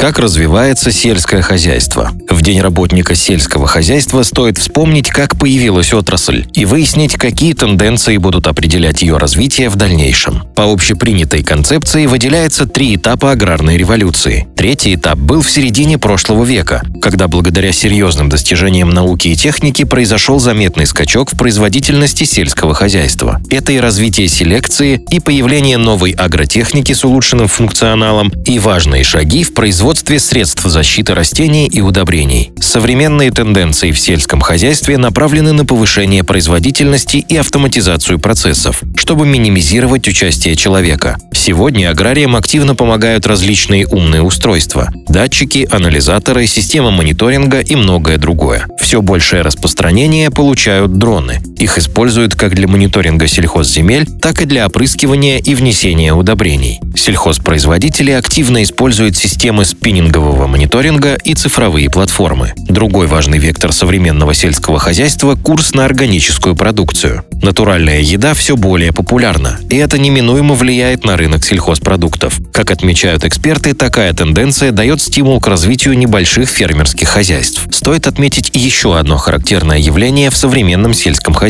Как развивается сельское хозяйство? В День работника сельского хозяйства стоит вспомнить, как появилась отрасль, и выяснить, какие тенденции будут определять ее развитие в дальнейшем. По общепринятой концепции выделяется три этапа аграрной революции. Третий этап был в середине прошлого века, когда благодаря серьезным достижениям науки и техники произошел заметный скачок в производительности сельского хозяйства. Это и развитие селекции, и появление новой агротехники с улучшенным функционалом, и важные шаги в производстве производстве средств защиты растений и удобрений. Современные тенденции в сельском хозяйстве направлены на повышение производительности и автоматизацию процессов, чтобы минимизировать участие человека. Сегодня аграриям активно помогают различные умные устройства – датчики, анализаторы, система мониторинга и многое другое. Все большее распространение получают дроны. Их используют как для мониторинга сельхозземель, так и для опрыскивания и внесения удобрений. Сельхозпроизводители активно используют системы спиннингового мониторинга и цифровые платформы. Другой важный вектор современного сельского хозяйства – курс на органическую продукцию. Натуральная еда все более популярна, и это неминуемо влияет на рынок сельхозпродуктов. Как отмечают эксперты, такая тенденция дает стимул к развитию небольших фермерских хозяйств. Стоит отметить еще одно характерное явление в современном сельском хозяйстве –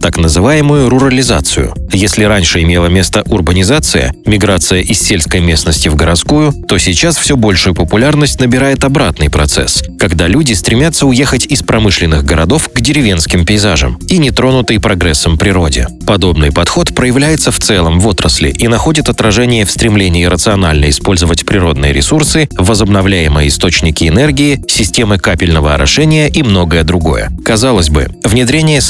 так называемую рурализацию. Если раньше имела место урбанизация, миграция из сельской местности в городскую, то сейчас все большую популярность набирает обратный процесс, когда люди стремятся уехать из промышленных городов к деревенским пейзажам и нетронутой прогрессом природе. Подобный подход проявляется в целом в отрасли и находит отражение в стремлении рационально использовать природные ресурсы, возобновляемые источники энергии, системы капельного орошения и многое другое. Казалось бы, внедрение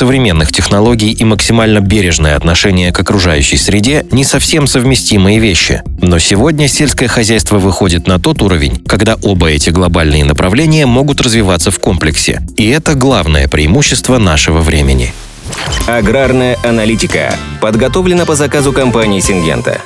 современных технологий и максимально бережное отношение к окружающей среде не совсем совместимые вещи. Но сегодня сельское хозяйство выходит на тот уровень, когда оба эти глобальные направления могут развиваться в комплексе. И это главное преимущество нашего времени. Аграрная аналитика подготовлена по заказу компании «Сингента».